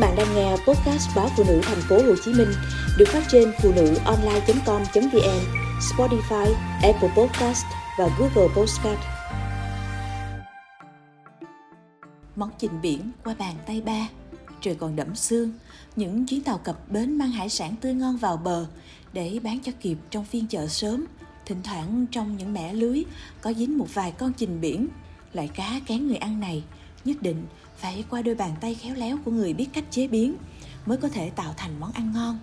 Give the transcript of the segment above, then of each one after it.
bạn đang nghe podcast báo phụ nữ thành phố Hồ Chí Minh được phát trên phụ nữ online.com.vn, Spotify, Apple Podcast và Google Podcast. Món trình biển qua bàn tay ba, trời còn đẫm sương, những chuyến tàu cập bến mang hải sản tươi ngon vào bờ để bán cho kịp trong phiên chợ sớm. Thỉnh thoảng trong những mẻ lưới có dính một vài con trình biển, loại cá kén người ăn này nhất định phải qua đôi bàn tay khéo léo của người biết cách chế biến mới có thể tạo thành món ăn ngon.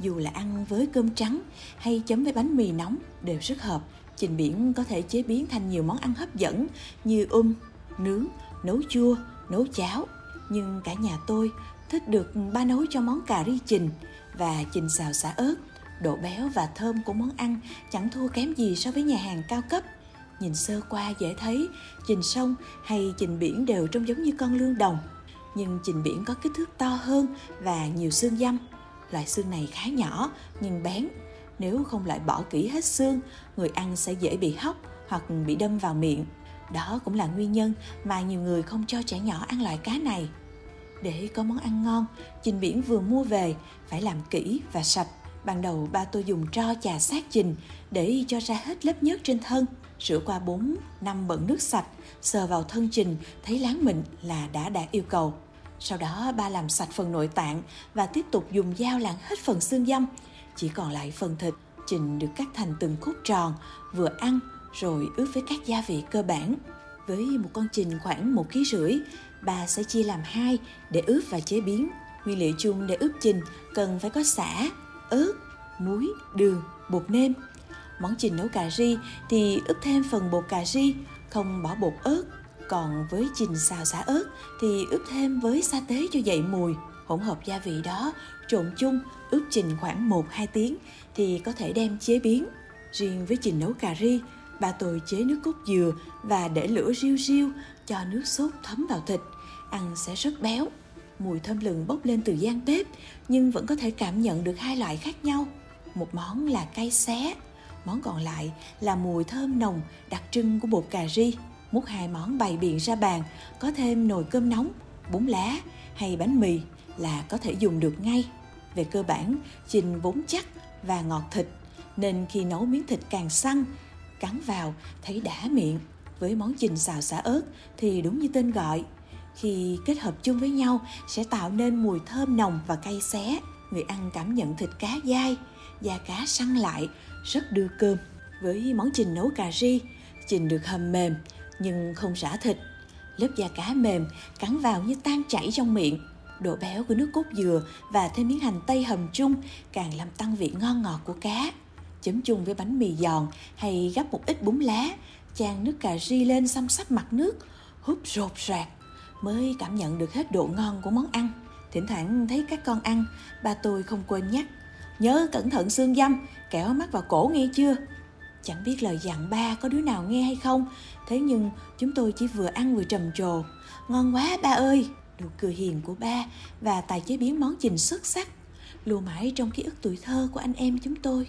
Dù là ăn với cơm trắng hay chấm với bánh mì nóng đều rất hợp. Trình biển có thể chế biến thành nhiều món ăn hấp dẫn như um, nướng, nấu chua, nấu cháo. Nhưng cả nhà tôi thích được ba nấu cho món cà ri trình và trình xào xả ớt. Độ béo và thơm của món ăn chẳng thua kém gì so với nhà hàng cao cấp – nhìn sơ qua dễ thấy, chình sông hay chình biển đều trông giống như con lương đồng. Nhưng chình biển có kích thước to hơn và nhiều xương dăm. Loại xương này khá nhỏ, nhưng bén. Nếu không loại bỏ kỹ hết xương, người ăn sẽ dễ bị hóc hoặc bị đâm vào miệng. Đó cũng là nguyên nhân mà nhiều người không cho trẻ nhỏ ăn loại cá này. Để có món ăn ngon, chình biển vừa mua về phải làm kỹ và sạch ban đầu ba tôi dùng tro chà sát trình để cho ra hết lớp nhớt trên thân rửa qua 4 năm bận nước sạch, sờ vào thân trình thấy láng mịn là đã đạt yêu cầu. Sau đó ba làm sạch phần nội tạng và tiếp tục dùng dao lặn hết phần xương dăm. Chỉ còn lại phần thịt, trình được cắt thành từng khúc tròn, vừa ăn rồi ướp với các gia vị cơ bản. Với một con trình khoảng một kg rưỡi, bà sẽ chia làm hai để ướp và chế biến. Nguyên liệu chung để ướp trình cần phải có xả, ớt, muối, đường, bột nêm, Món trình nấu cà ri thì ướp thêm phần bột cà ri, không bỏ bột ớt. Còn với trình xào xả ớt thì ướp thêm với sa tế cho dậy mùi. Hỗn hợp gia vị đó trộn chung ướp trình khoảng 1-2 tiếng thì có thể đem chế biến. Riêng với trình nấu cà ri, bà tôi chế nước cốt dừa và để lửa riu riu cho nước sốt thấm vào thịt. Ăn sẽ rất béo. Mùi thơm lừng bốc lên từ gian bếp nhưng vẫn có thể cảm nhận được hai loại khác nhau. Một món là cay xé, món còn lại là mùi thơm nồng đặc trưng của bột cà ri. Múc hai món bày biện ra bàn, có thêm nồi cơm nóng, bún lá hay bánh mì là có thể dùng được ngay. Về cơ bản, trình vốn chắc và ngọt thịt, nên khi nấu miếng thịt càng săn, cắn vào thấy đã miệng. Với món trình xào xả ớt thì đúng như tên gọi, khi kết hợp chung với nhau sẽ tạo nên mùi thơm nồng và cay xé. Người ăn cảm nhận thịt cá dai, da cá săn lại, rất đưa cơm. Với món trình nấu cà ri, trình được hầm mềm nhưng không xả thịt. Lớp da cá mềm cắn vào như tan chảy trong miệng. Độ béo của nước cốt dừa và thêm miếng hành tây hầm chung càng làm tăng vị ngon ngọt của cá. Chấm chung với bánh mì giòn hay gắp một ít bún lá, chan nước cà ri lên xăm sắp mặt nước, húp rột rạc mới cảm nhận được hết độ ngon của món ăn. Thỉnh thoảng thấy các con ăn, ba tôi không quên nhắc Nhớ cẩn thận xương dâm, kẻo mắc vào cổ nghe chưa? Chẳng biết lời dặn ba có đứa nào nghe hay không, thế nhưng chúng tôi chỉ vừa ăn vừa trầm trồ. Ngon quá ba ơi! Nụ cười hiền của ba và tài chế biến món trình xuất sắc, lưu mãi trong ký ức tuổi thơ của anh em chúng tôi.